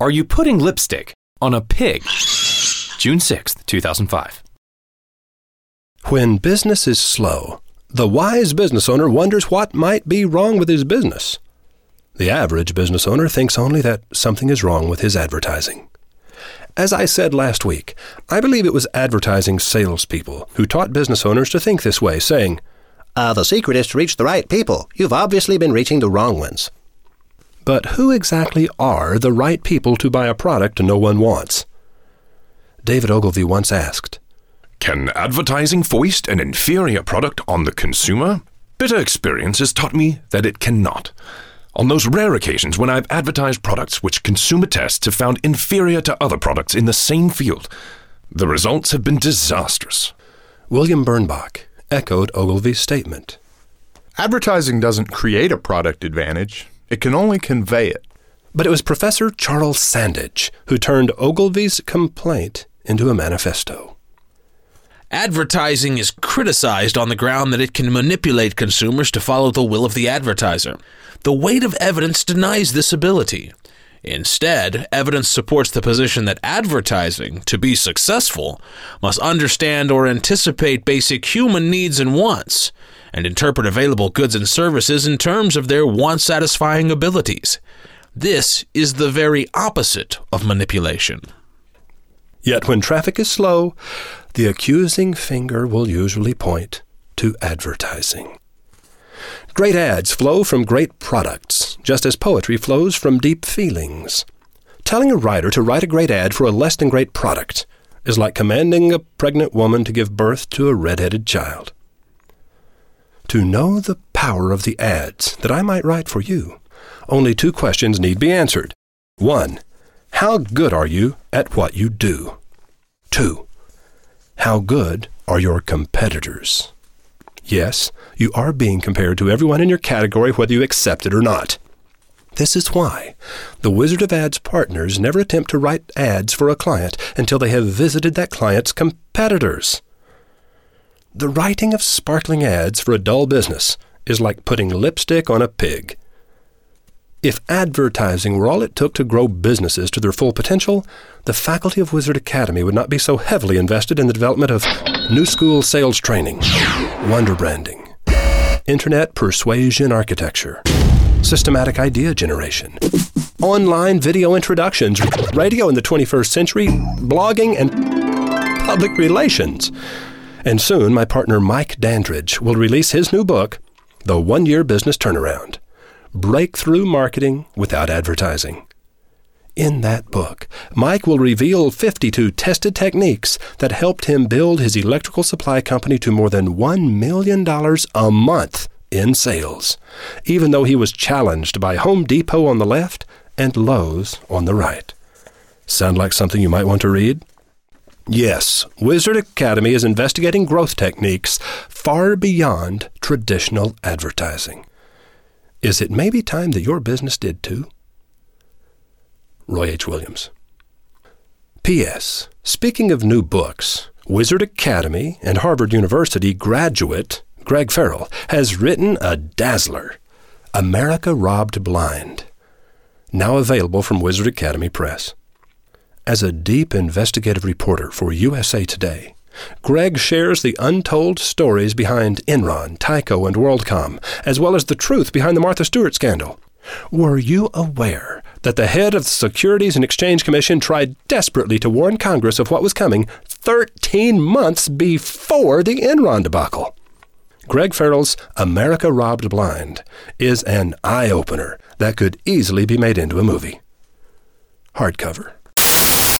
Are you putting lipstick on a pig? June 6th, 2005. When business is slow, the wise business owner wonders what might be wrong with his business. The average business owner thinks only that something is wrong with his advertising. As I said last week, I believe it was advertising salespeople who taught business owners to think this way, saying, uh, The secret is to reach the right people. You've obviously been reaching the wrong ones. But who exactly are the right people to buy a product no one wants? David Ogilvy once asked, Can advertising foist an inferior product on the consumer? Bitter experience has taught me that it cannot. On those rare occasions when I've advertised products which consumer tests have found inferior to other products in the same field, the results have been disastrous. William Bernbach echoed Ogilvy's statement. Advertising doesn't create a product advantage, it can only convey it. But it was Professor Charles Sandage who turned Ogilvy's complaint into a manifesto. Advertising is criticized on the ground that it can manipulate consumers to follow the will of the advertiser. The weight of evidence denies this ability. Instead, evidence supports the position that advertising, to be successful, must understand or anticipate basic human needs and wants, and interpret available goods and services in terms of their want satisfying abilities. This is the very opposite of manipulation. Yet when traffic is slow, the accusing finger will usually point to advertising. Great ads flow from great products, just as poetry flows from deep feelings. Telling a writer to write a great ad for a less than great product is like commanding a pregnant woman to give birth to a red-headed child. To know the power of the ads that I might write for you, only two questions need be answered. One, how good are you at what you do? Two, how good are your competitors? Yes, you are being compared to everyone in your category whether you accept it or not. This is why the Wizard of Ads partners never attempt to write ads for a client until they have visited that client's competitors. The writing of sparkling ads for a dull business is like putting lipstick on a pig. If advertising were all it took to grow businesses to their full potential, the faculty of Wizard Academy would not be so heavily invested in the development of new school sales training, wonder branding, internet persuasion architecture, systematic idea generation, online video introductions, radio in the 21st century, blogging, and public relations. And soon, my partner Mike Dandridge will release his new book, The One Year Business Turnaround. Breakthrough Marketing Without Advertising. In that book, Mike will reveal 52 tested techniques that helped him build his electrical supply company to more than $1 million a month in sales, even though he was challenged by Home Depot on the left and Lowe's on the right. Sound like something you might want to read? Yes, Wizard Academy is investigating growth techniques far beyond traditional advertising. Is it maybe time that your business did too? Roy H. Williams. P.S. Speaking of new books, Wizard Academy and Harvard University graduate Greg Farrell has written a dazzler America Robbed Blind, now available from Wizard Academy Press. As a deep investigative reporter for USA Today, Greg shares the untold stories behind Enron, Tyco, and WorldCom, as well as the truth behind the Martha Stewart scandal. Were you aware that the head of the Securities and Exchange Commission tried desperately to warn Congress of what was coming 13 months before the Enron debacle? Greg Farrell's America Robbed Blind is an eye opener that could easily be made into a movie. Hardcover